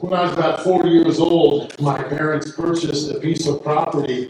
When I was about four years old, my parents purchased a piece of property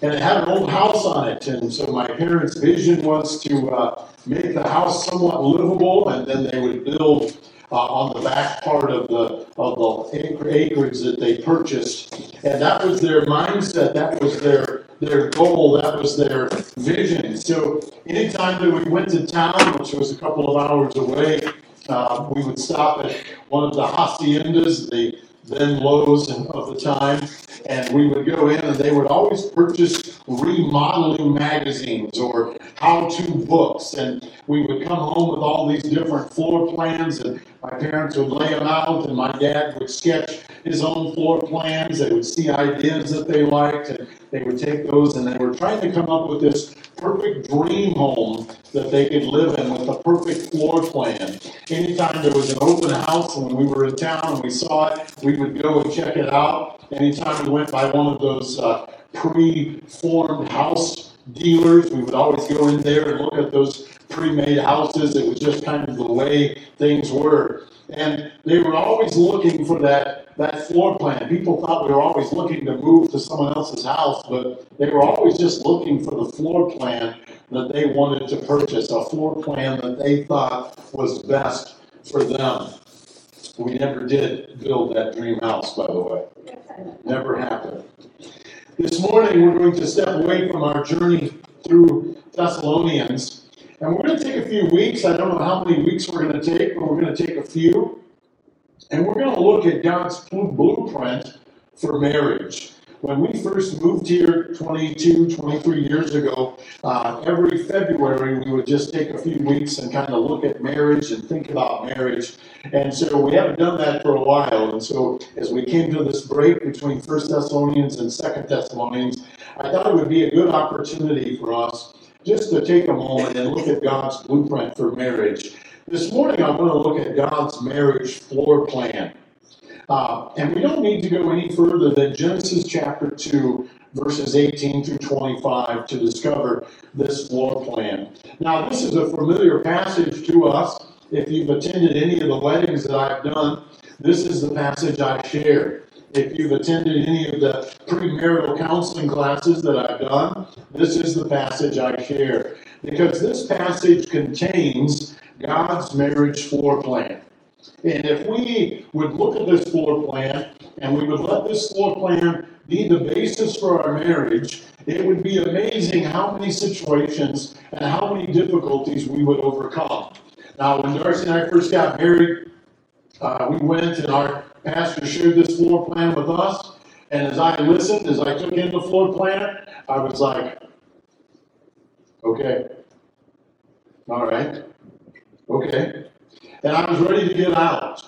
and it had an old house on it. And so my parents' vision was to uh, make the house somewhat livable and then they would build uh, on the back part of the, of the acre- acreage that they purchased. And that was their mindset, that was their, their goal, that was their vision. So anytime that we went to town, which was a couple of hours away, uh, we would stop at one of the haciendas, the then Lowe's of the time, and we would go in and they would always purchase remodeling magazines or how-to books. And we would come home with all these different floor plans and my parents would lay them out and my dad would sketch his own floor plans. They would see ideas that they liked and they would take those and they were trying to come up with this perfect dream home that they could live in with a perfect floor plan. Anytime there was an open house when we were in town and we saw it, we would go and check it out. Anytime we went by one of those uh, pre-formed house dealers, we would always go in there and look at those pre-made houses. It was just kind of the way things were. And they were always looking for that, that floor plan. People thought we were always looking to move to someone else's house, but they were always just looking for the floor plan that they wanted to purchase, a floor plan that they thought was best for them. We never did build that dream house, by the way. Never happened. This morning, we're going to step away from our journey through Thessalonians, and we're going to take a few weeks. I don't know how many weeks we're going to take, but we're going to take a few. And we're going to look at God's blu- blueprint for marriage. When we first moved here 22, 23 years ago, uh, every February we would just take a few weeks and kind of look at marriage and think about marriage. And so we haven't done that for a while. And so as we came to this break between First Thessalonians and Second Thessalonians, I thought it would be a good opportunity for us just to take a moment and look at God's blueprint for marriage. This morning, I want to look at God's marriage floor plan. Uh, and we don't need to go any further than Genesis chapter 2, verses 18 through 25 to discover this floor plan. Now, this is a familiar passage to us. If you've attended any of the weddings that I've done, this is the passage I share. If you've attended any of the premarital counseling classes that I've done, this is the passage I share. Because this passage contains God's marriage floor plan. And if we would look at this floor plan and we would let this floor plan be the basis for our marriage, it would be amazing how many situations and how many difficulties we would overcome. Now, when Darcy and I first got married, uh, we went and our pastor shared this floor plan with us. And as I listened, as I took in the floor plan, I was like, okay, all right, okay. And I was ready to get out.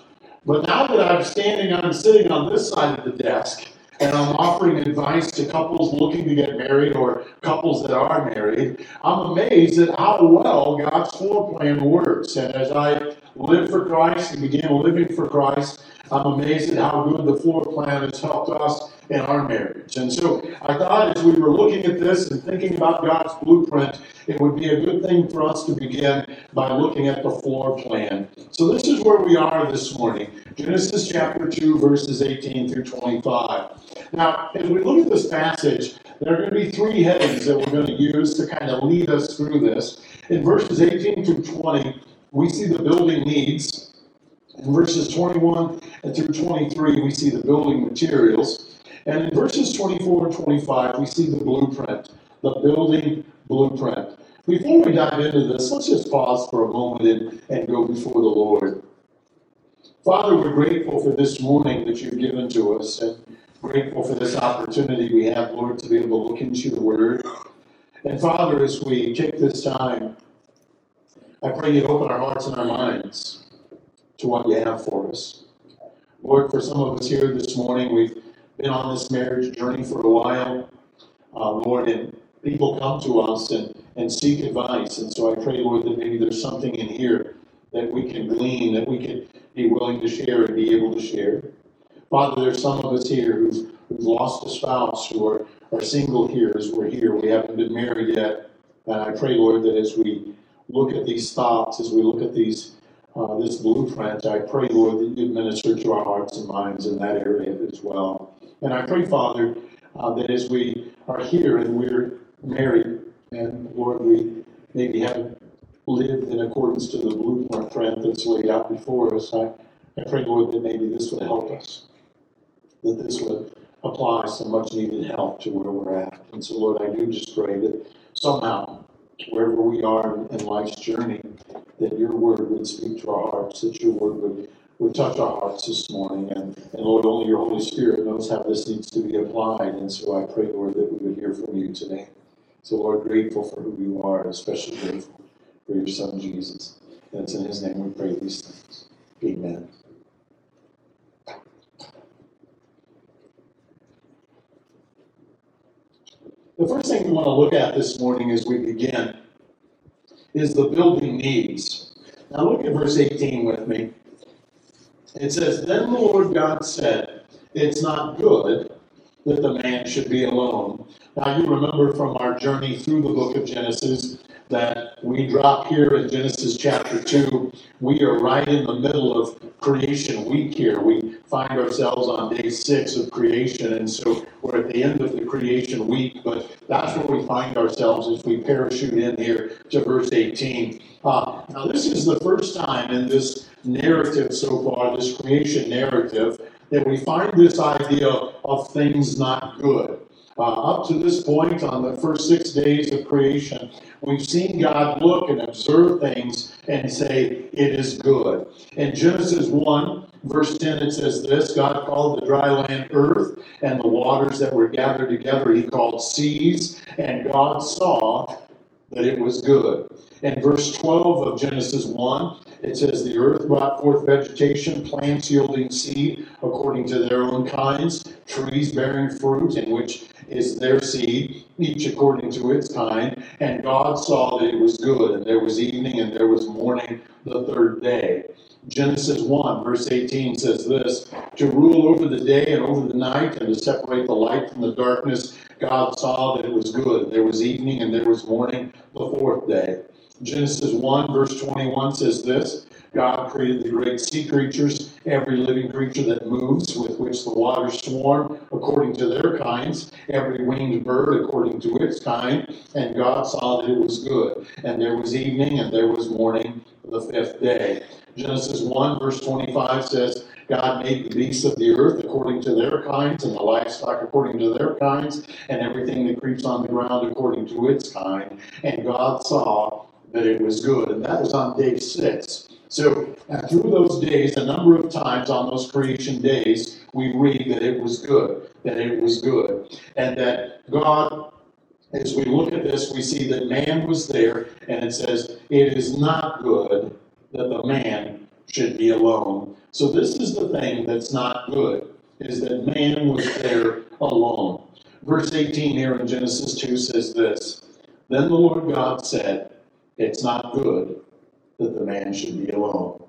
But now that I'm standing, I'm sitting on this side of the desk, and I'm offering advice to couples looking to get married or couples that are married, I'm amazed at how well God's floor plan works. And as I lived for Christ and began living for Christ, I'm amazed at how good the floor plan has helped us in our marriage. And so I thought as we were looking at this and thinking about God's blueprint, it would be a good thing for us to begin by looking at the floor plan. So this is where we are this morning Genesis chapter 2, verses 18 through 25. Now, as we look at this passage, there are going to be three headings that we're going to use to kind of lead us through this. In verses 18 through 20, we see the building needs. In verses 21 and through 23, we see the building materials. And in verses 24 and 25, we see the blueprint, the building blueprint. Before we dive into this, let's just pause for a moment and, and go before the Lord. Father, we're grateful for this morning that you've given to us and grateful for this opportunity we have, Lord, to be able to look into your word. And Father, as we take this time, I pray you'd open our hearts and our minds to what you have for us. Lord, for some of us here this morning, we've been on this marriage journey for a while. Uh, Lord, and people come to us and, and seek advice. And so I pray, Lord, that maybe there's something in here that we can glean, that we can be willing to share and be able to share. Father, there's some of us here who've, who've lost a spouse, who are, are single here as we're here. We haven't been married yet. And I pray, Lord, that as we look at these thoughts, as we look at these uh, this blueprint, I pray, Lord, that you minister to our hearts and minds in that area as well. And I pray, Father, uh, that as we are here and we're married, and Lord, we maybe haven't lived in accordance to the blueprint that's laid out before us, I, I pray, Lord, that maybe this would help us, that this would apply some much needed help to where we're at. And so, Lord, I do just pray that somehow, wherever we are in life's journey, that your word would speak to our hearts, that your word would, would touch our hearts this morning. And, and Lord, only your Holy Spirit knows how this needs to be applied. And so I pray, Lord, that we would hear from you today. So, Lord, grateful for who you are, especially grateful for your Son, Jesus. And it's in his name we pray these things. Amen. The first thing we want to look at this morning as we begin is the building needs. Now look at verse 18 with me. It says, Then the Lord God said, It's not good that the man should be alone. Now you remember from our journey through the book of Genesis that we drop here in Genesis chapter 2. We are right in the middle of creation week here. We find ourselves on day six of creation, and so we're at the end of the creation week, but that's where we find ourselves as we parachute in here to verse 18. Uh, now, this is the first time in this narrative so far, this creation narrative, that we find this idea of things not good. Uh, up to this point, on the first six days of creation, we've seen God look and observe things and say, It is good. In Genesis 1, verse 10, it says this God called the dry land earth, and the waters that were gathered together he called seas, and God saw that it was good. In verse 12 of Genesis 1, it says, The earth brought forth vegetation, plants yielding seed according to their own kinds, trees bearing fruit, in which is their seed, each according to its kind. And God saw that it was good, and there was evening and there was morning the third day. Genesis 1, verse 18 says this To rule over the day and over the night, and to separate the light from the darkness, God saw that it was good. There was evening and there was morning the fourth day. Genesis 1, verse 21 says this God created the great sea creatures, every living creature that moves, with which the waters swarm, according to their kinds, every winged bird according to its kind. And God saw that it was good. And there was evening and there was morning the fifth day. Genesis 1, verse 25 says, God made the beasts of the earth according to their kinds, and the livestock according to their kinds, and everything that creeps on the ground according to its kind. And God saw that it was good. And that was on day six. So uh, through those days, a number of times on those creation days, we read that it was good, that it was good, and that God as we look at this, we see that man was there, and it says, It is not good that the man should be alone. So, this is the thing that's not good, is that man was there alone. Verse 18 here in Genesis 2 says this Then the Lord God said, It's not good that the man should be alone.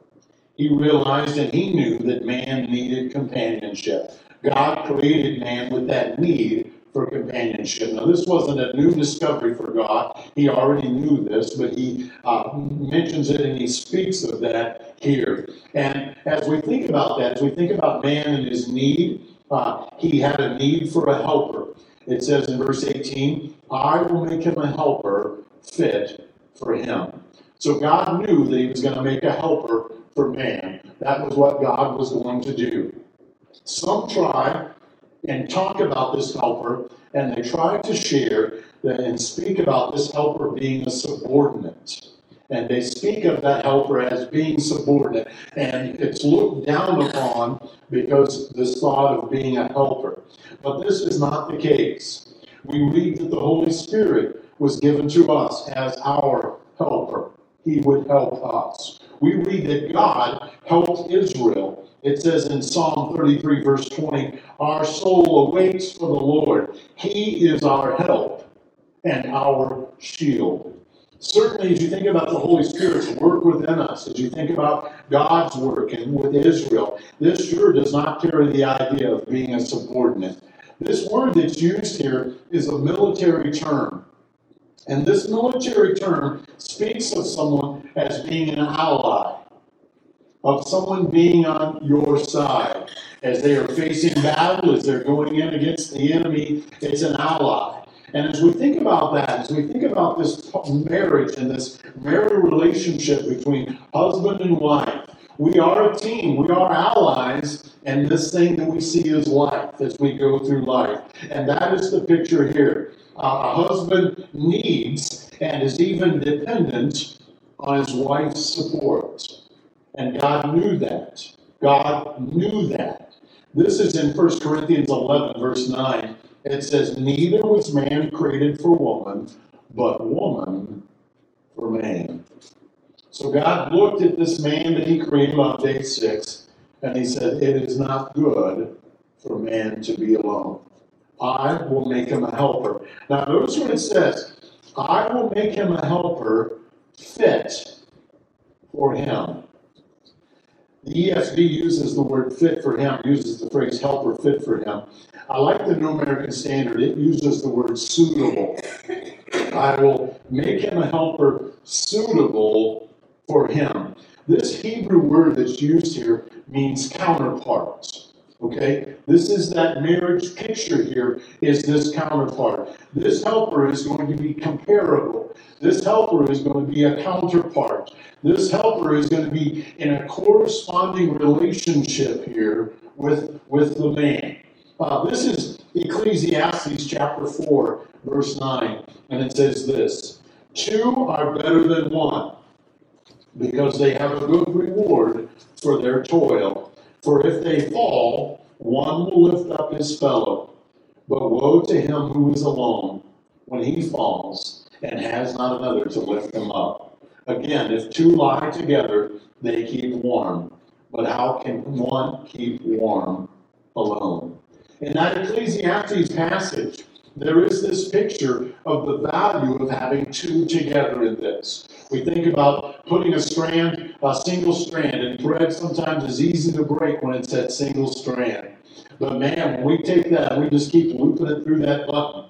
He realized and he knew that man needed companionship. God created man with that need for companionship. Now, this wasn't a new discovery for God. He already knew this, but he uh, mentions it and he speaks of that here. And as we think about that, as we think about man and his need, uh, he had a need for a helper. It says in verse 18, I will make him a helper fit for him. So God knew that he was going to make a helper for man. That was what God was going to do. Some try and talk about this helper, and they try to share and speak about this helper being a subordinate. And they speak of that helper as being subordinate. And it's looked down upon because this thought of being a helper. But this is not the case. We read that the Holy Spirit was given to us as our helper. He would help us. We read that God helped Israel it says in Psalm 33, verse 20, Our soul awaits for the Lord. He is our help and our shield. Certainly, as you think about the Holy Spirit's work within us, as you think about God's work and with Israel, this sure does not carry the idea of being a subordinate. This word that's used here is a military term. And this military term speaks of someone as being an ally of someone being on your side. As they are facing battle, as they're going in against the enemy, it's an ally. And as we think about that, as we think about this marriage and this marital relationship between husband and wife, we are a team, we are allies, and this thing that we see is life as we go through life. And that is the picture here. A husband needs and is even dependent on his wife's support. And God knew that. God knew that. This is in 1 Corinthians 11, verse 9. It says, Neither was man created for woman, but woman for man. So God looked at this man that he created on day six, and he said, It is not good for man to be alone. I will make him a helper. Now, notice what it says I will make him a helper fit for him. The ESV uses the word fit for him, uses the phrase helper fit for him. I like the New American Standard, it uses the word suitable. I will make him a helper suitable for him. This Hebrew word that's used here means counterpart. Okay, this is that marriage picture here is this counterpart. This helper is going to be comparable. This helper is going to be a counterpart. This helper is going to be in a corresponding relationship here with, with the man. Uh, this is Ecclesiastes chapter 4, verse 9, and it says this Two are better than one because they have a good reward for their toil. For if they fall, one will lift up his fellow. But woe to him who is alone when he falls and has not another to lift him up. Again, if two lie together, they keep warm. But how can one keep warm alone? In that Ecclesiastes passage, there is this picture of the value of having two together in this. We think about putting a strand, a single strand, and thread sometimes is easy to break when it's that single strand. But man, when we take that, we just keep looping it through that button.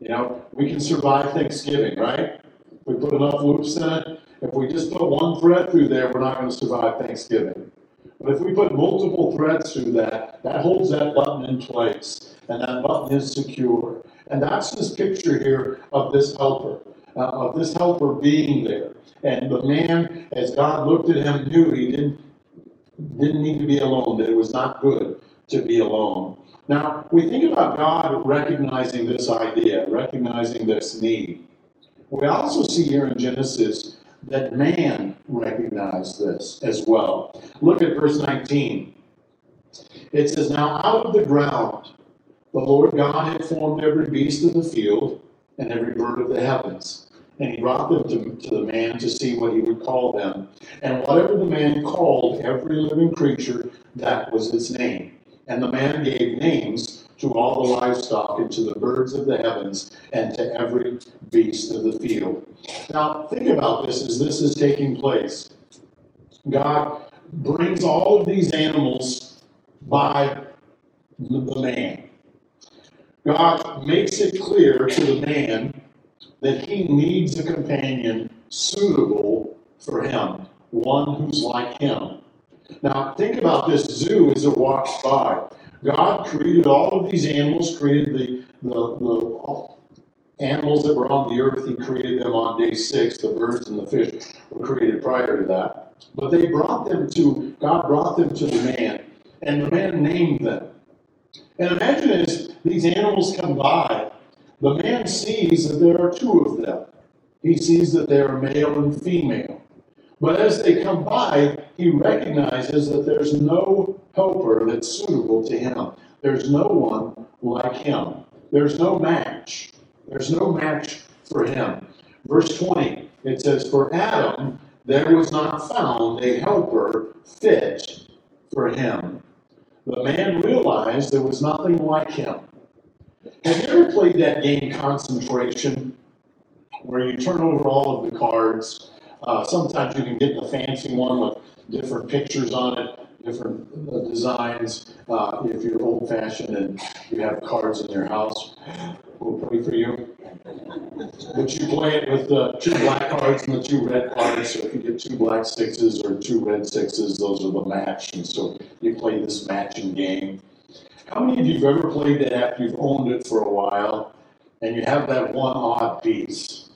You know, we can survive Thanksgiving, right? If we put enough loops in it, if we just put one thread through there, we're not going to survive Thanksgiving. But if we put multiple threads through that, that holds that button in place, and that button is secure. And that's this picture here of this helper uh, of this helper being there. And the man, as God looked at him, knew he didn't, didn't need to be alone, that it was not good to be alone. Now, we think about God recognizing this idea, recognizing this need. We also see here in Genesis that man recognized this as well. Look at verse 19. It says, Now out of the ground the Lord God had formed every beast of the field and every bird of the heavens. And he brought them to, to the man to see what he would call them. And whatever the man called every living creature, that was its name. And the man gave names to all the livestock and to the birds of the heavens and to every beast of the field. Now, think about this as this is taking place. God brings all of these animals by the man. God makes it clear to the man that he needs a companion suitable for him, one who's like him. Now, think about this zoo as it walks by. God created all of these animals, created the, the, the animals that were on the earth. He created them on day six. The birds and the fish were created prior to that. But they brought them to, God brought them to the man, and the man named them. And imagine as these animals come by, the man sees that there are two of them. He sees that they are male and female. But as they come by, he recognizes that there's no helper that's suitable to him. There's no one like him. There's no match. There's no match for him. Verse 20, it says, For Adam there was not found a helper fit for him. The man realized there was nothing like him. Have you ever played that game Concentration, where you turn over all of the cards? Uh, sometimes you can get the fancy one with different pictures on it. Different uh, designs. Uh, if you're old fashioned and you have cards in your house, we'll pray for you. But you play it with the two black cards and the two red cards. So if you get two black sixes or two red sixes, those are the match. And so you play this matching game. How many of you have ever played that after you've owned it for a while and you have that one odd piece?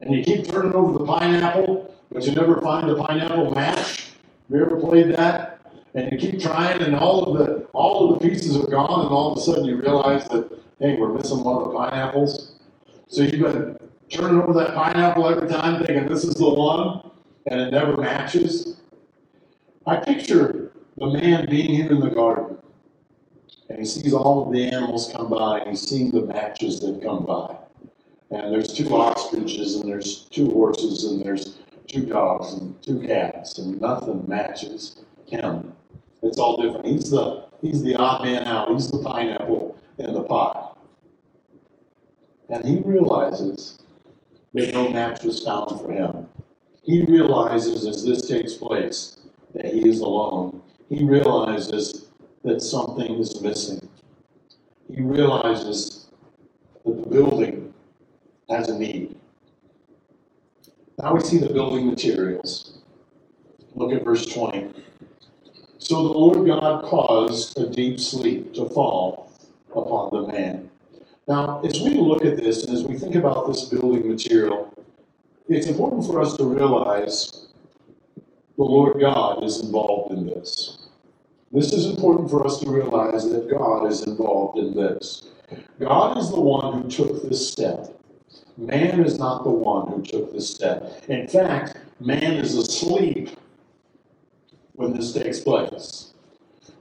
And you keep turning over the pineapple, but you never find the pineapple match? Have you ever played that? And you keep trying and all of the all of the pieces are gone and all of a sudden you realize that hey, we're missing one of the pineapples. So you've been turning over that pineapple every time thinking this is the one and it never matches. I picture the man being here in the garden and he sees all of the animals come by and he's seeing the matches that come by. And there's two ostriches and there's two horses and there's two dogs and two cats and nothing matches him. It's all different. He's the he's the odd man out. He's the pineapple in the pot. And he realizes that no match was found for him. He realizes as this takes place that he is alone. He realizes that something is missing. He realizes that the building has a need. Now we see the building materials. Look at verse 20. So the Lord God caused a deep sleep to fall upon the man. Now, as we look at this and as we think about this building material, it's important for us to realize the Lord God is involved in this. This is important for us to realize that God is involved in this. God is the one who took this step. Man is not the one who took this step. In fact, man is asleep when this takes place.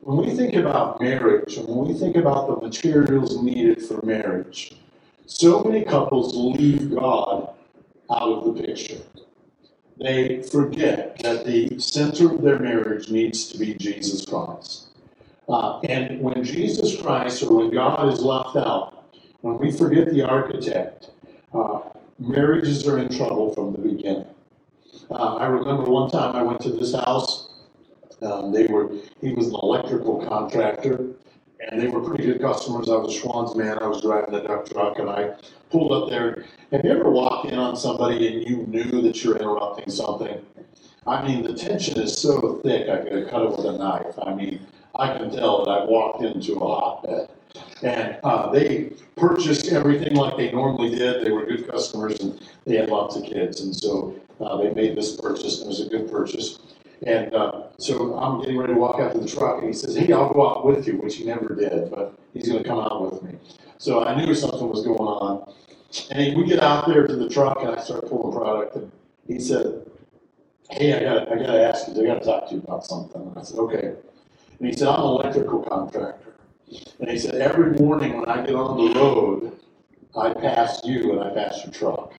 When we think about marriage and when we think about the materials needed for marriage, so many couples leave God out of the picture. They forget that the center of their marriage needs to be Jesus Christ. Uh, and when Jesus Christ or when God is left out, when we forget the architect, uh, marriages are in trouble from the beginning. Uh, I remember one time I went to this house. Um, they were he was an electrical contractor, and they were pretty good customers. I was Schwan's man. I was driving the duck truck, and I pulled up there. Have you ever walked in on somebody and you knew that you're interrupting something? I mean, the tension is so thick, I could cut it with a knife. I mean, I can tell that I walked into a hotbed. And uh, they purchased everything like they normally did. They were good customers and they had lots of kids. And so uh, they made this purchase. It was a good purchase. And uh, so I'm getting ready to walk out to the truck, and he says, Hey, I'll go out with you, which he never did, but he's going to come out with me. So I knew something was going on. And we get out there to the truck, and I start pulling product. And he said, Hey, I got I got to ask you, I got to talk to you about something. And I said, Okay. And he said, I'm an electrical contractor. And he said, Every morning when I get on the road, I pass you and I pass your truck.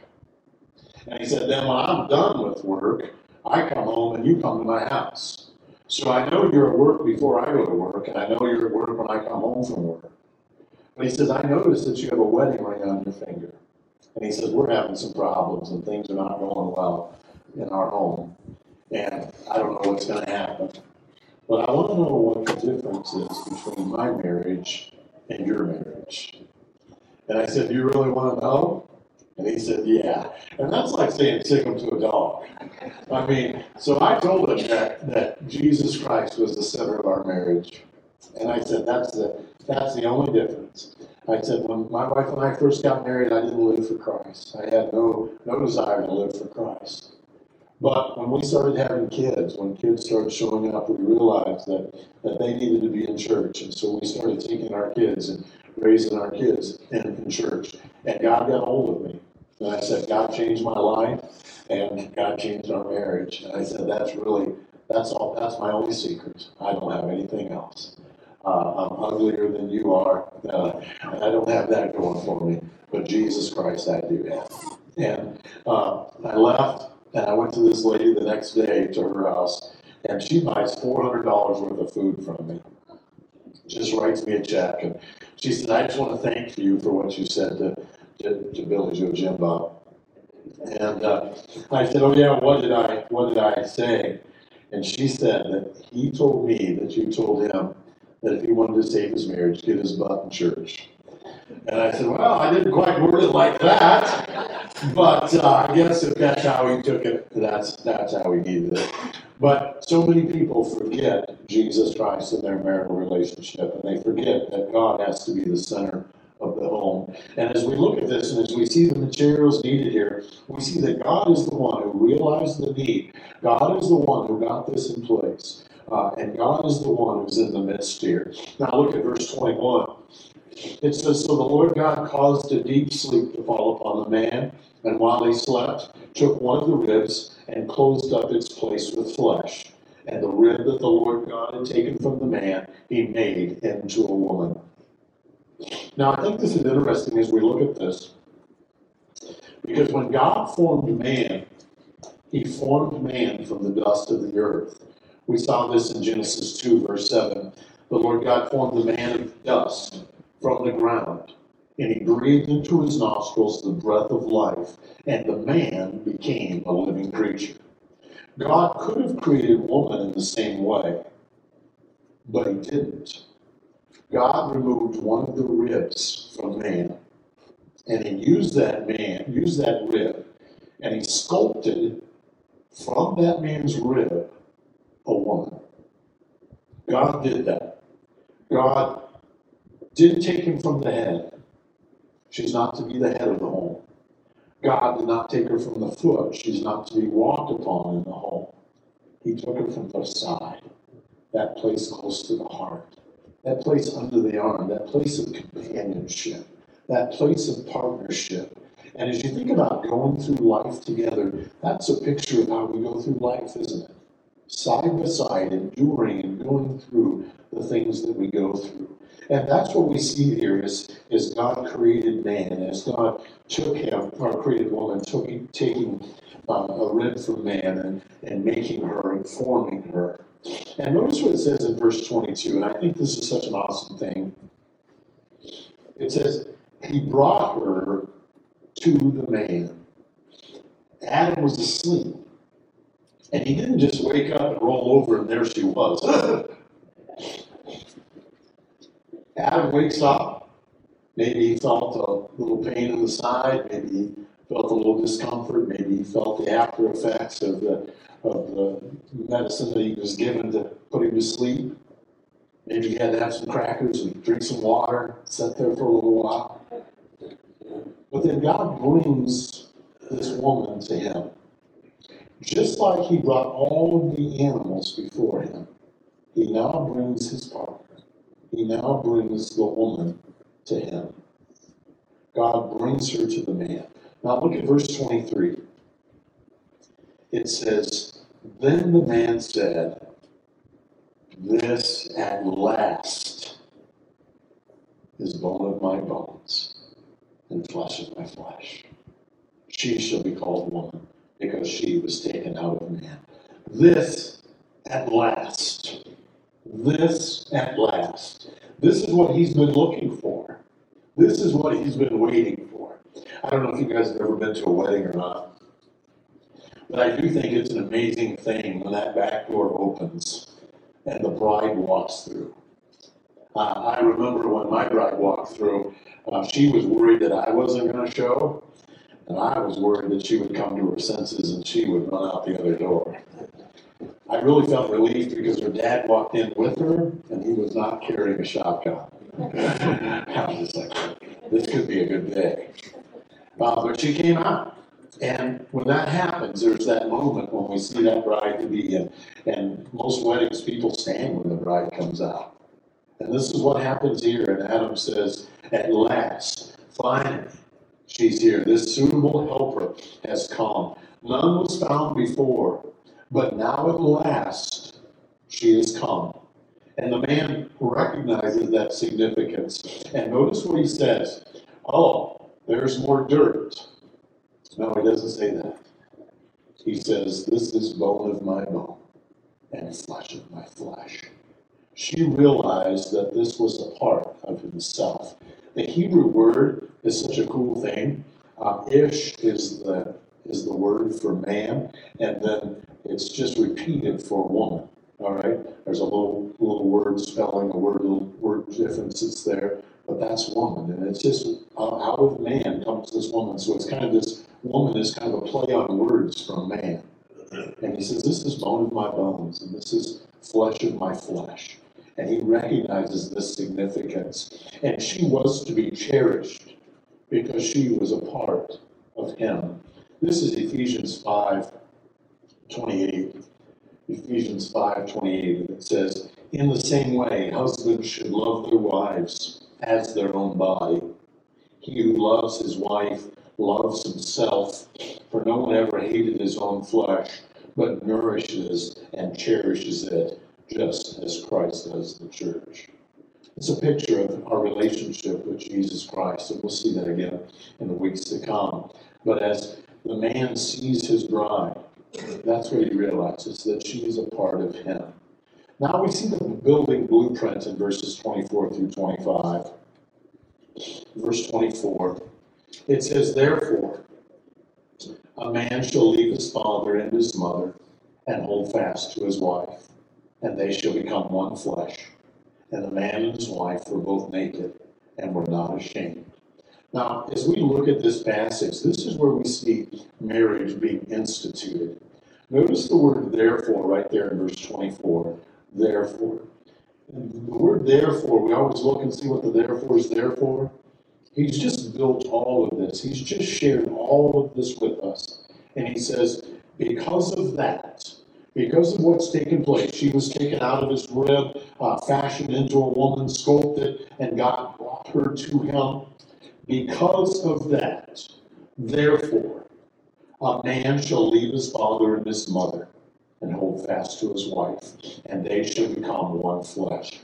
And he said, Then when I'm done with work, I come home and you come to my house. So I know you're at work before I go to work, and I know you're at work when I come home from work. But he says, I noticed that you have a wedding ring on your finger. And he says, We're having some problems and things are not going well in our home. And I don't know what's going to happen. But I want to know what the difference is between my marriage and your marriage. And I said, Do You really want to know? And he said, Yeah. And that's like saying sick him to a dog. I mean, so I told him that, that Jesus Christ was the center of our marriage. And I said, That's the that's the only difference. I said, when my wife and I first got married, I didn't live for Christ. I had no no desire to live for Christ. But when we started having kids, when kids started showing up, we realized that, that they needed to be in church. And so we started taking our kids and raising our kids in, in church. And God got hold of me. And I said, God changed my life and God changed our marriage. And I said, that's really, that's all, that's my only secret. I don't have anything else. Uh, I'm uglier than you are, uh, I don't have that going for me. But Jesus Christ, I do have. And uh, I left, and I went to this lady the next day to her house, and she buys $400 worth of food from me. Just writes me a check, and she said, "I just want to thank you for what you said to to, to Billy Joe Jimbo." And uh, I said, "Oh yeah, what did I what did I say?" And she said that he told me that you told him that if he wanted to save his marriage, get his butt in church. And I said, well, I didn't quite word it like that, but uh, I guess if that's how he took it, that's, that's how he needed it. But so many people forget Jesus Christ in their marital relationship, and they forget that God has to be the center of the home. And as we look at this and as we see the materials needed here, we see that God is the one who realized the need. God is the one who got this in place. Uh, and God is the one who's in the midst here. Now look at verse 21. It says, So the Lord God caused a deep sleep to fall upon the man, and while he slept, took one of the ribs and closed up its place with flesh. And the rib that the Lord God had taken from the man, he made into a woman. Now, I think this is interesting as we look at this, because when God formed man, he formed man from the dust of the earth. We saw this in Genesis 2, verse 7. The Lord God formed the man of dust from the ground, and he breathed into his nostrils the breath of life, and the man became a living creature. God could have created woman in the same way, but he didn't. God removed one of the ribs from man, and he used that man, used that rib, and he sculpted from that man's rib a woman. God did that. God didn't take him from the head. She's not to be the head of the home. God did not take her from the foot. She's not to be walked upon in the home. He took her from the side, that place close to the heart that place under the arm, that place of companionship, that place of partnership. And as you think about going through life together, that's a picture of how we go through life, isn't it? Side by side, enduring and going through the things that we go through. And that's what we see here is, is God created man, as God took him, or created woman, took, taking uh, a rib from man and, and making her and forming her. And notice what it says in verse 22, and I think this is such an awesome thing. It says, He brought her to the man. Adam was asleep. And he didn't just wake up and roll over and there she was. Adam wakes up. Maybe he felt a little pain in the side. Maybe he felt a little discomfort. Maybe he felt the after effects of the of the medicine that he was given to put him to sleep. Maybe he had to have some crackers and drink some water, sit there for a little while. But then God brings this woman to him. Just like he brought all of the animals before him, he now brings his partner. He now brings the woman to him. God brings her to the man. Now look at verse 23. It says, then the man said, This at last is bone of my bones and flesh of my flesh. She shall be called woman because she was taken out of man. This at last. This at last. This is what he's been looking for. This is what he's been waiting for. I don't know if you guys have ever been to a wedding or not. But I do think it's an amazing thing when that back door opens and the bride walks through. Uh, I remember when my bride walked through, uh, she was worried that I wasn't going to show, and I was worried that she would come to her senses and she would run out the other door. I really felt relieved because her dad walked in with her, and he was not carrying a shotgun. I was just like, this could be a good day. Uh, but she came out. And when that happens, there's that moment when we see that bride to be, and, and most weddings, people stand when the bride comes out. And this is what happens here, and Adam says, At last, finally, she's here. This suitable helper has come. None was found before, but now at last she has come. And the man recognizes that significance. And notice what he says Oh, there's more dirt. No, he doesn't say that. He says, This is bone of my bone and flesh of my flesh. She realized that this was a part of himself. The Hebrew word is such a cool thing. Uh, ish is the is the word for man, and then it's just repeated for woman. All right, there's a little little word spelling, a word little word differences there, but that's woman, and it's just uh, out of man comes this woman. So it's kind of this woman is kind of a play on words from man, and he says, "This is bone of my bones, and this is flesh of my flesh." And he recognizes the significance, and she was to be cherished because she was a part of him. This is Ephesians 5 28. Ephesians 5 28. It says, In the same way, husbands should love their wives as their own body. He who loves his wife loves himself, for no one ever hated his own flesh, but nourishes and cherishes it, just as Christ does the church. It's a picture of our relationship with Jesus Christ, and we'll see that again in the weeks to come. But as the man sees his bride, that's what he realizes, that she is a part of him. Now we see the building blueprint in verses 24 through 25. Verse 24, it says, Therefore, a man shall leave his father and his mother and hold fast to his wife, and they shall become one flesh. And the man and his wife were both naked and were not ashamed. Now, as we look at this passage, this is where we see marriage being instituted. Notice the word therefore right there in verse 24. Therefore. And the word therefore, we always look and see what the therefore is there for. He's just built all of this. He's just shared all of this with us. And he says, because of that, because of what's taken place, she was taken out of his rib, uh, fashioned into a woman, sculpted, and God brought her to him. Because of that, therefore, a man shall leave his father and his mother and hold fast to his wife, and they shall become one flesh.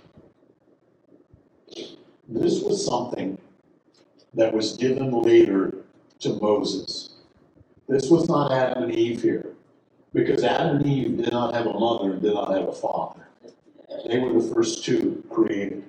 This was something that was given later to Moses. This was not Adam and Eve here, because Adam and Eve did not have a mother and did not have a father. They were the first two created.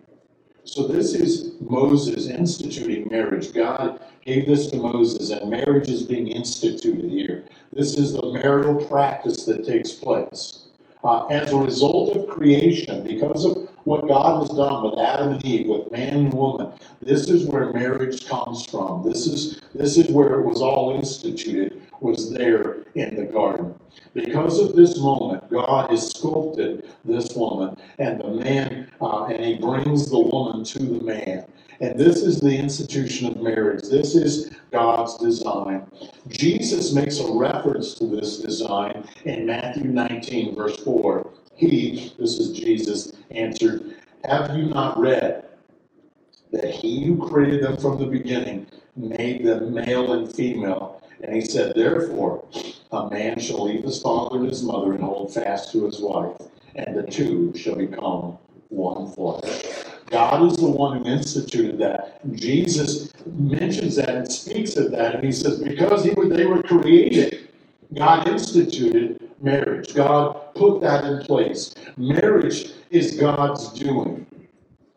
So this is Moses instituting marriage. God gave this to Moses, and marriage is being instituted here. This is the marital practice that takes place. Uh, as a result of creation, because of what God has done with Adam and Eve, with man and woman, this is where marriage comes from. This is this is where it was all instituted, was there in the garden. Because of this moment, God has sculpted this woman and the man, uh, and he brings the woman to the man. And this is the institution of marriage. This is God's design. Jesus makes a reference to this design in Matthew 19, verse 4. He, this is Jesus, answered, Have you not read that he who created them from the beginning made them male and female? And he said, Therefore, a man shall leave his father and his mother and hold fast to his wife, and the two shall become one flesh. God is the one who instituted that. Jesus mentions that and speaks of that, and he says, because he, they were created, God instituted marriage. God put that in place. Marriage is God's doing.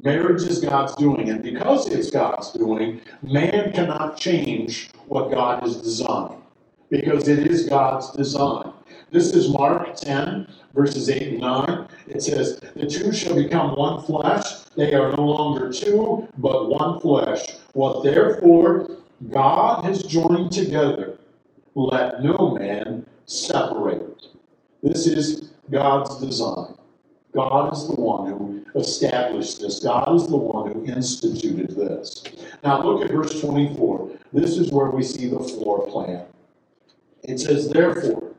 Marriage is God's doing, and because it's God's doing, man cannot change what God has designed because it is God's design. This is Mark 10, verses 8 and 9. It says, The two shall become one flesh. They are no longer two, but one flesh. What therefore God has joined together, let no man separate. This is God's design. God is the one who established this. God is the one who instituted this. Now look at verse 24. This is where we see the floor plan. It says, Therefore,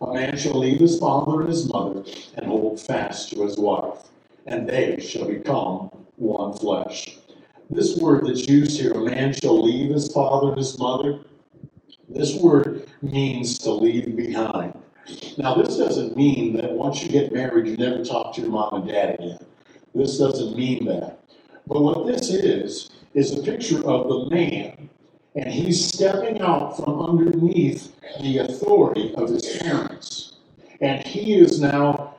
a man shall leave his father and his mother and hold fast to his wife, and they shall become one flesh. This word that's used here, a man shall leave his father and his mother, this word means to leave behind. Now, this doesn't mean that once you get married, you never talk to your mom and dad again. This doesn't mean that. But what this is, is a picture of the man, and he's stepping out from underneath the authority of his parents. And he is now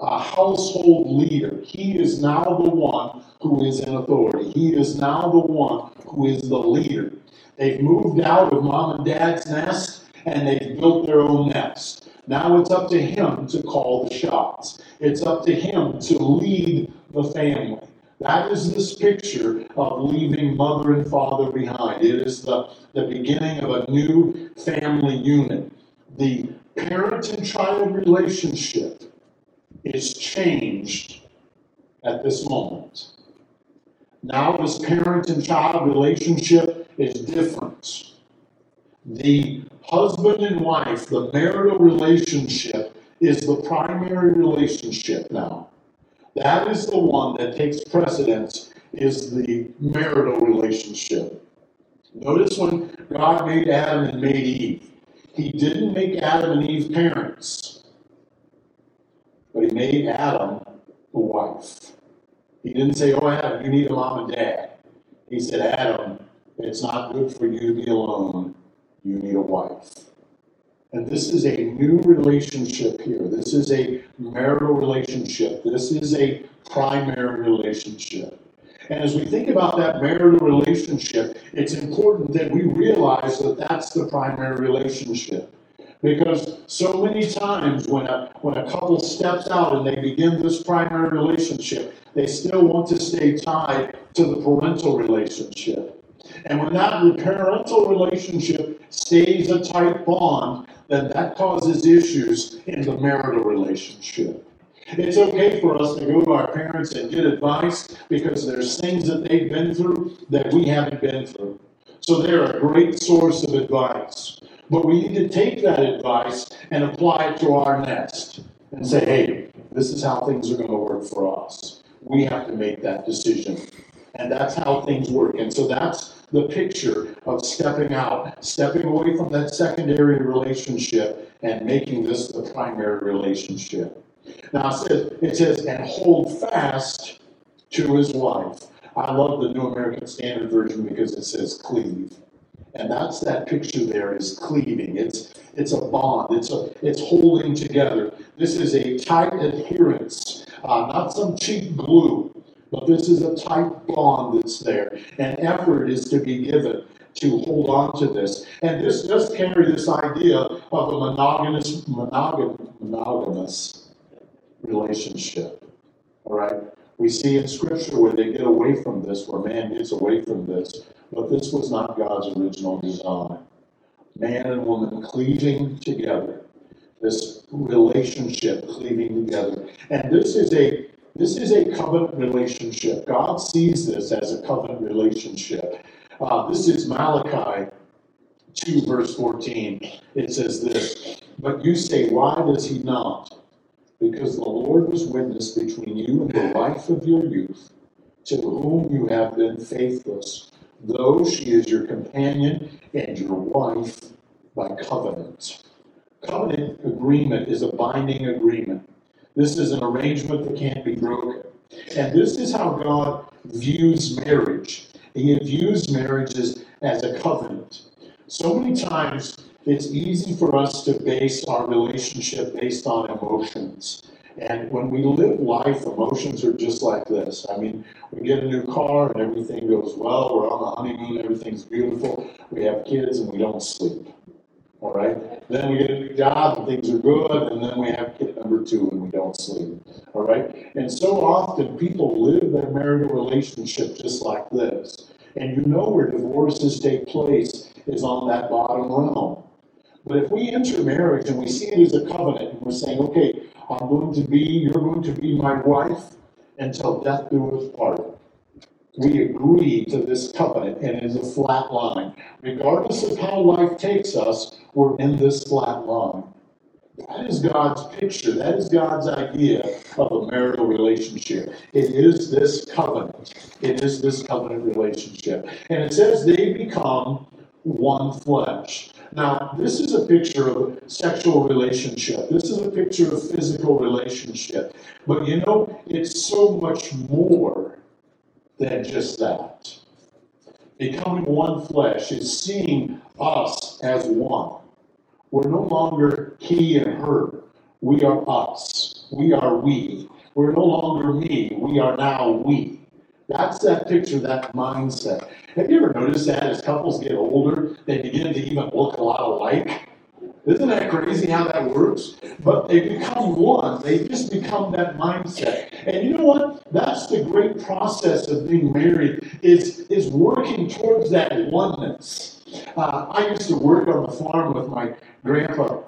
a household leader. He is now the one who is in authority. He is now the one who is the leader. They've moved out of mom and dad's nest and they've built their own nest. Now it's up to him to call the shots. It's up to him to lead the family. That is this picture of leaving mother and father behind. It is the, the beginning of a new family unit. The parent and child relationship is changed at this moment. Now, this parent and child relationship is different. The husband and wife, the marital relationship, is the primary relationship now. That is the one that takes precedence, is the marital relationship. Notice when God made Adam and made Eve, He didn't make Adam and Eve parents, but He made Adam a wife. He didn't say, Oh, Adam, you need a mom and dad. He said, Adam, it's not good for you to be alone. You need a wife. And this is a new relationship here. This is a marital relationship. This is a primary relationship. And as we think about that marital relationship, it's important that we realize that that's the primary relationship. Because so many times when a, when a couple steps out and they begin this primary relationship, they still want to stay tied to the parental relationship. And when that parental relationship stays a tight bond, then that causes issues in the marital relationship. It's okay for us to go to our parents and get advice because there's things that they've been through that we haven't been through. So they're a great source of advice. But we need to take that advice and apply it to our nest and say, hey, this is how things are going to work for us. We have to make that decision. And that's how things work. And so that's the picture of stepping out, stepping away from that secondary relationship and making this the primary relationship. Now it says, it says and hold fast to his wife. I love the New American Standard Version because it says cleave. And that's that picture there is cleaving. It's it's a bond. It's a it's holding together. This is a tight adherence, uh, not some cheap glue. But this is a tight bond that's there, and effort is to be given to hold on to this. And this does carry this idea of a monogamous, monogam, monogamous relationship. All right? We see in Scripture where they get away from this, where man gets away from this, but this was not God's original design. Man and woman cleaving together, this relationship cleaving together. And this is a this is a covenant relationship. God sees this as a covenant relationship. Uh, this is Malachi 2, verse 14. It says this But you say, Why does he not? Because the Lord was witness between you and the wife of your youth, to whom you have been faithless, though she is your companion and your wife by covenant. Covenant agreement is a binding agreement. This is an arrangement that can't be broken. And this is how God views marriage. He views marriage as, as a covenant. So many times it's easy for us to base our relationship based on emotions. And when we live life, emotions are just like this. I mean, we get a new car and everything goes well. We're on the honeymoon, everything's beautiful. We have kids and we don't sleep. All right? Then we get a new job and things are good, and then we have kid number two and we don't sleep. All right? And so often people live their marital relationship just like this. And you know where divorces take place is on that bottom realm. But if we enter marriage and we see it as a covenant and we're saying, okay, I'm going to be, you're going to be my wife until death do us part we agree to this covenant and it is a flat line. Regardless of how life takes us, we're in this flat line. That is God's picture. That is God's idea of a marital relationship. It is this covenant. It is this covenant relationship. And it says they become one flesh. Now, this is a picture of sexual relationship. This is a picture of physical relationship. But you know, it's so much more than just that. Becoming one flesh is seeing us as one. We're no longer he and her. We are us. We are we. We're no longer me. We are now we. That's that picture, that mindset. Have you ever noticed that as couples get older, they begin to even look a lot alike? Isn't that crazy how that works? But they become one. They just become that mindset. And you know what? That's the great process of being married is, is working towards that oneness. Uh, I used to work on the farm with my grandpa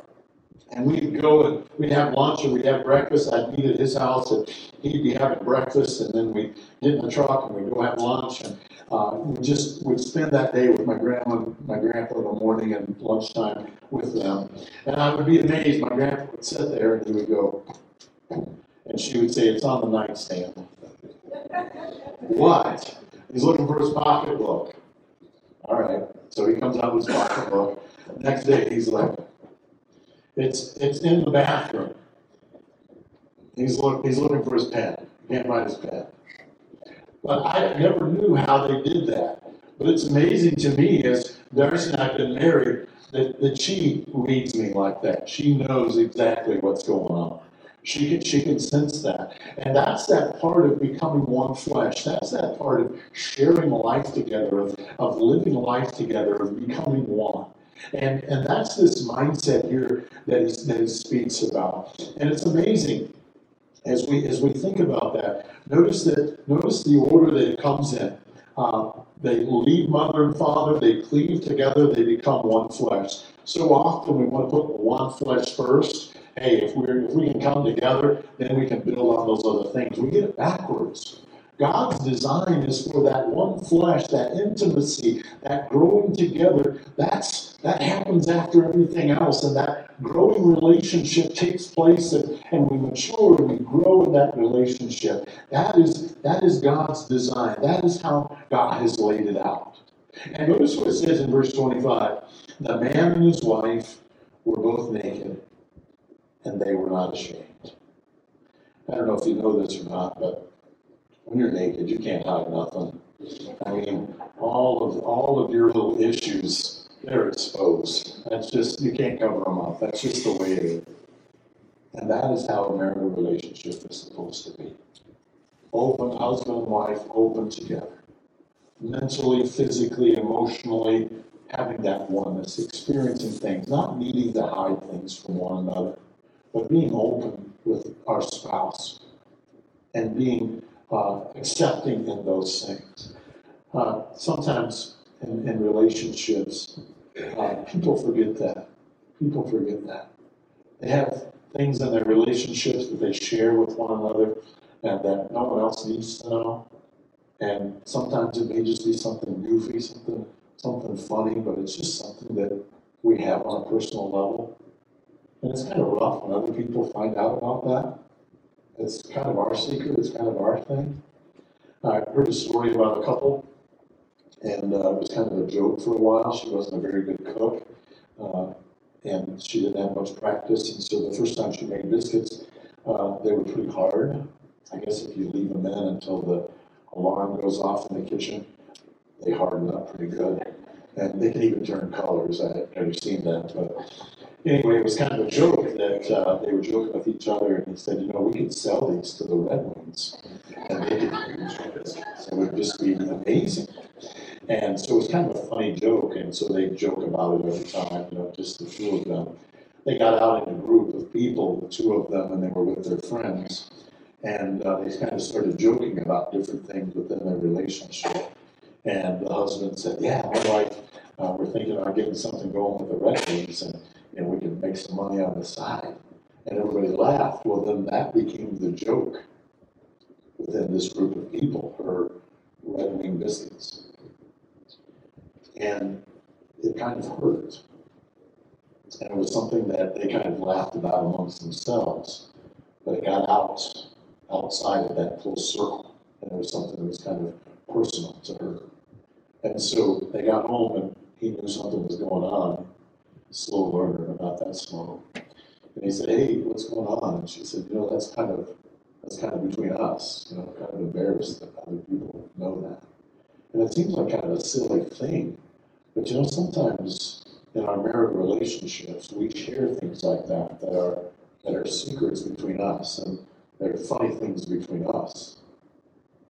and we'd go and we'd have lunch and we'd have breakfast. I'd meet at his house and he'd be having breakfast and then we'd get in the truck and we'd go have lunch and uh, we just would spend that day with my grandma, my grandpa in the morning and lunchtime with them. And I would be amazed. My grandpa would sit there and he would go, and she would say, It's on the nightstand. what? He's looking for his pocketbook. All right. So he comes out with his pocketbook. Next day, he's like, it's, it's in the bathroom. He's look, he's looking for his pen. Can't find his pen. But I never knew how they did that. But it's amazing to me as Darcy and I have been married that, that she reads me like that. She knows exactly what's going on. She can, she can sense that. And that's that part of becoming one flesh. That's that part of sharing life together, of, of living life together, of becoming one. And, and that's this mindset here that he, that he speaks about. And it's amazing as we as we think about that. Notice that notice the order that it comes in. Uh, they leave mother and father, they cleave together, they become one flesh. So often we want to put one flesh first. Hey, if we if we can come together, then we can build on those other things. We get it backwards. God's design is for that one flesh, that intimacy, that growing together. That's that happens after everything else, and that growing relationship takes place, and, and we mature and we grow in that relationship. That is that is God's design. That is how God has laid it out. And notice what it says in verse 25: the man and his wife were both naked, and they were not ashamed. I don't know if you know this or not, but when you're naked, you can't hide nothing. I mean, all of all of your little issues, they're exposed. That's just you can't cover them up. That's just the way it is. And that is how a marital relationship is supposed to be. Open, husband and wife, open together. Mentally, physically, emotionally, having that oneness, experiencing things, not needing to hide things from one another, but being open with our spouse and being uh, accepting in those things. Uh, sometimes in, in relationships, uh, people forget that. People forget that. They have things in their relationships that they share with one another and that no one else needs to know. And sometimes it may just be something goofy, something something funny, but it's just something that we have on a personal level. And it's kind of rough when other people find out about that. It's kind of our secret, it's kind of our thing. I heard a story about a couple, and uh, it was kind of a joke for a while. She wasn't a very good cook, uh, and she didn't have much practice. And so the first time she made biscuits, uh, they were pretty hard. I guess if you leave them in until the alarm goes off in the kitchen, they harden up pretty good. And they can even turn colors. I've never seen that, but anyway, it was kind of a joke that uh, they were joking with each other, and he said, you know, we could sell these to the Red Wings, and they could biscuits. It would just be amazing. And so it was kind of a funny joke, and so they joke about it every time, you know, just the two of them. They got out in a group of people, the two of them, and they were with their friends. And uh, they kind of started joking about different things within their relationship. And the husband said, Yeah, my wife, uh, we're thinking about getting something going with the Red Wings, and and we can make some money on the side. And everybody laughed. Well, then that became the joke within this group of people, her red wing biscuits. And it kind of hurt. And it was something that they kind of laughed about amongst themselves. But it got out, outside of that close circle. And it was something that was kind of personal to her. And so they got home and he knew something was going on slow learner, not that slow. And he said, hey, what's going on? And she said, you know, that's kind of, that's kind of between us, you know, kind of embarrassed that other people know that. And it seems like kind of a silly thing, but you know, sometimes in our married relationships, we share things like that that are, that are secrets between us, and they're funny things between us.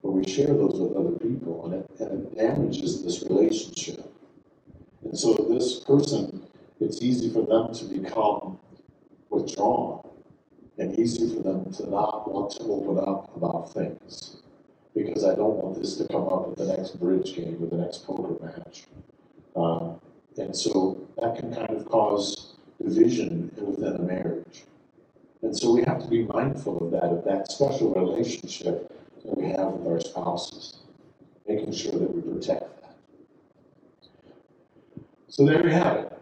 but we share those with other people and it, and it damages this relationship. And so this person, it's easy for them to become withdrawn and easy for them to not want to open up about things. Because I don't want this to come up at the next bridge game or the next poker match. Um, and so that can kind of cause division within a marriage. And so we have to be mindful of that, of that special relationship that we have with our spouses, making sure that we protect that. So there we have it.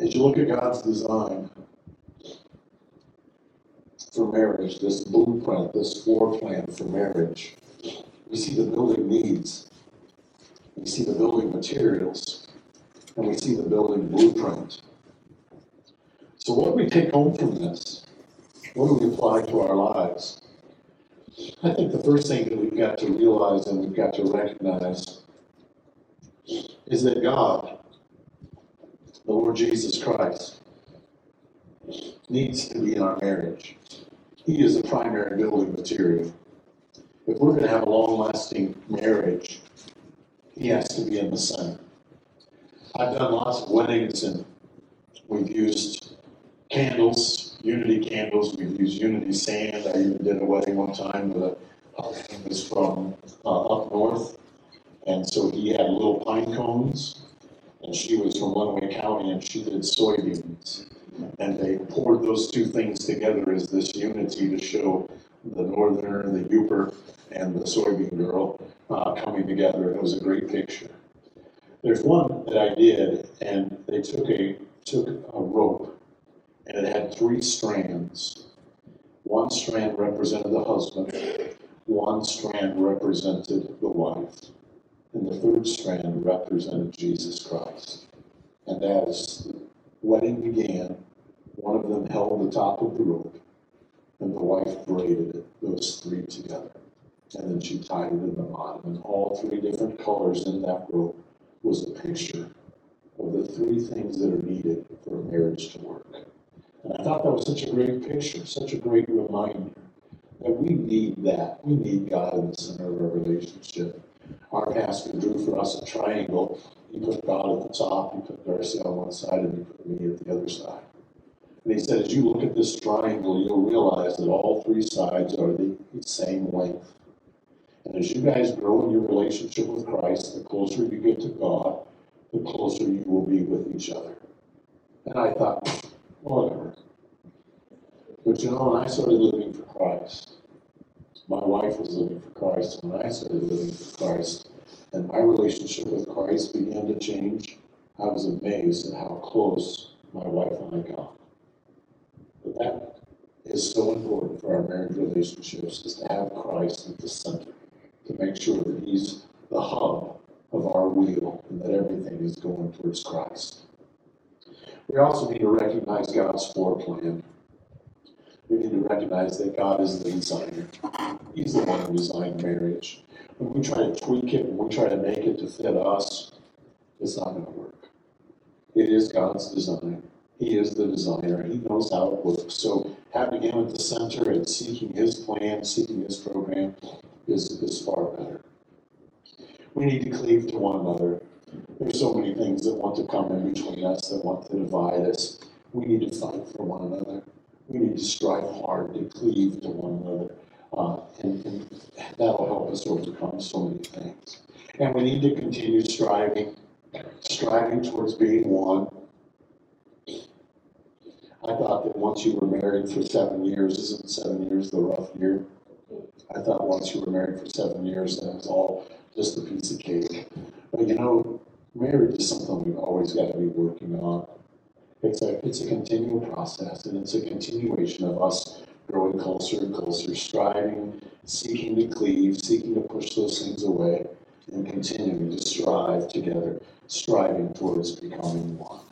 As you look at God's design for marriage, this blueprint, this floor plan for marriage, we see the building needs, we see the building materials, and we see the building blueprint. So what do we take home from this? What do we apply to our lives? I think the first thing that we've got to realize and we've got to recognize is that God, the Lord Jesus Christ, needs to be in our marriage. He is the primary building material. If we're going to have a long lasting marriage, He has to be in the center. I've done lots of weddings and we've used candles, unity candles, we've used unity sand. I even did a wedding one time with a husband who was from uh, up north. And so he had little pine cones and she was from Lenawee County and she did soybeans. And they poured those two things together as this unity to show the northerner, the Yooper, and the soybean girl uh, coming together. It was a great picture. There's one that I did, and they took a took a rope, and it had three strands. One strand represented the husband, one strand represented the wife, and the third strand represented Jesus Christ. And as the wedding began, one of them held the top of the rope, and the wife braided those three together. And then she tied it in the bottom, and all three different colors in that rope was a picture of the three things that are needed for a marriage to work. And I thought that was such a great picture, such a great reminder that we need that. We need God in the center of our relationship. Our pastor drew for us a triangle. He put God at the top, he put Darcy on one side, and he put me at the other side. And he said, as you look at this triangle, you'll realize that all three sides are the same length. And as you guys grow in your relationship with Christ, the closer you get to God, the closer you will be with each other. And I thought, whatever. But you know, when I started living for Christ, my wife was living for Christ, and when I started living for Christ, and my relationship with Christ began to change, I was amazed at how close my wife and I got. But that is so important for our marriage relationships, is to have Christ at the center to make sure that He's the hub of our wheel and that everything is going towards Christ. We also need to recognize God's floor plan. We need to recognize that God is the designer. He's the one who designed marriage. When we try to tweak it, when we try to make it to fit us, it's not going to work. It is God's design. He is the designer. He knows how it works. So having Him at the center and seeking His plan, seeking His program, is, is far better. We need to cleave to one another. There's so many things that want to come in between us, that want to divide us. We need to fight for one another. We need to strive hard to cleave to one another. Uh, and, and that'll help us overcome so many things. And we need to continue striving, striving towards being one. I thought that once you were married for seven years, isn't seven years the rough year? I thought once you were married for seven years, that was all just a piece of cake. But you know, marriage is something we've always got to be working on. It's a, it's a continual process, and it's a continuation of us growing closer and closer, striving, seeking to cleave, seeking to push those things away, and continuing to strive together, striving towards becoming one.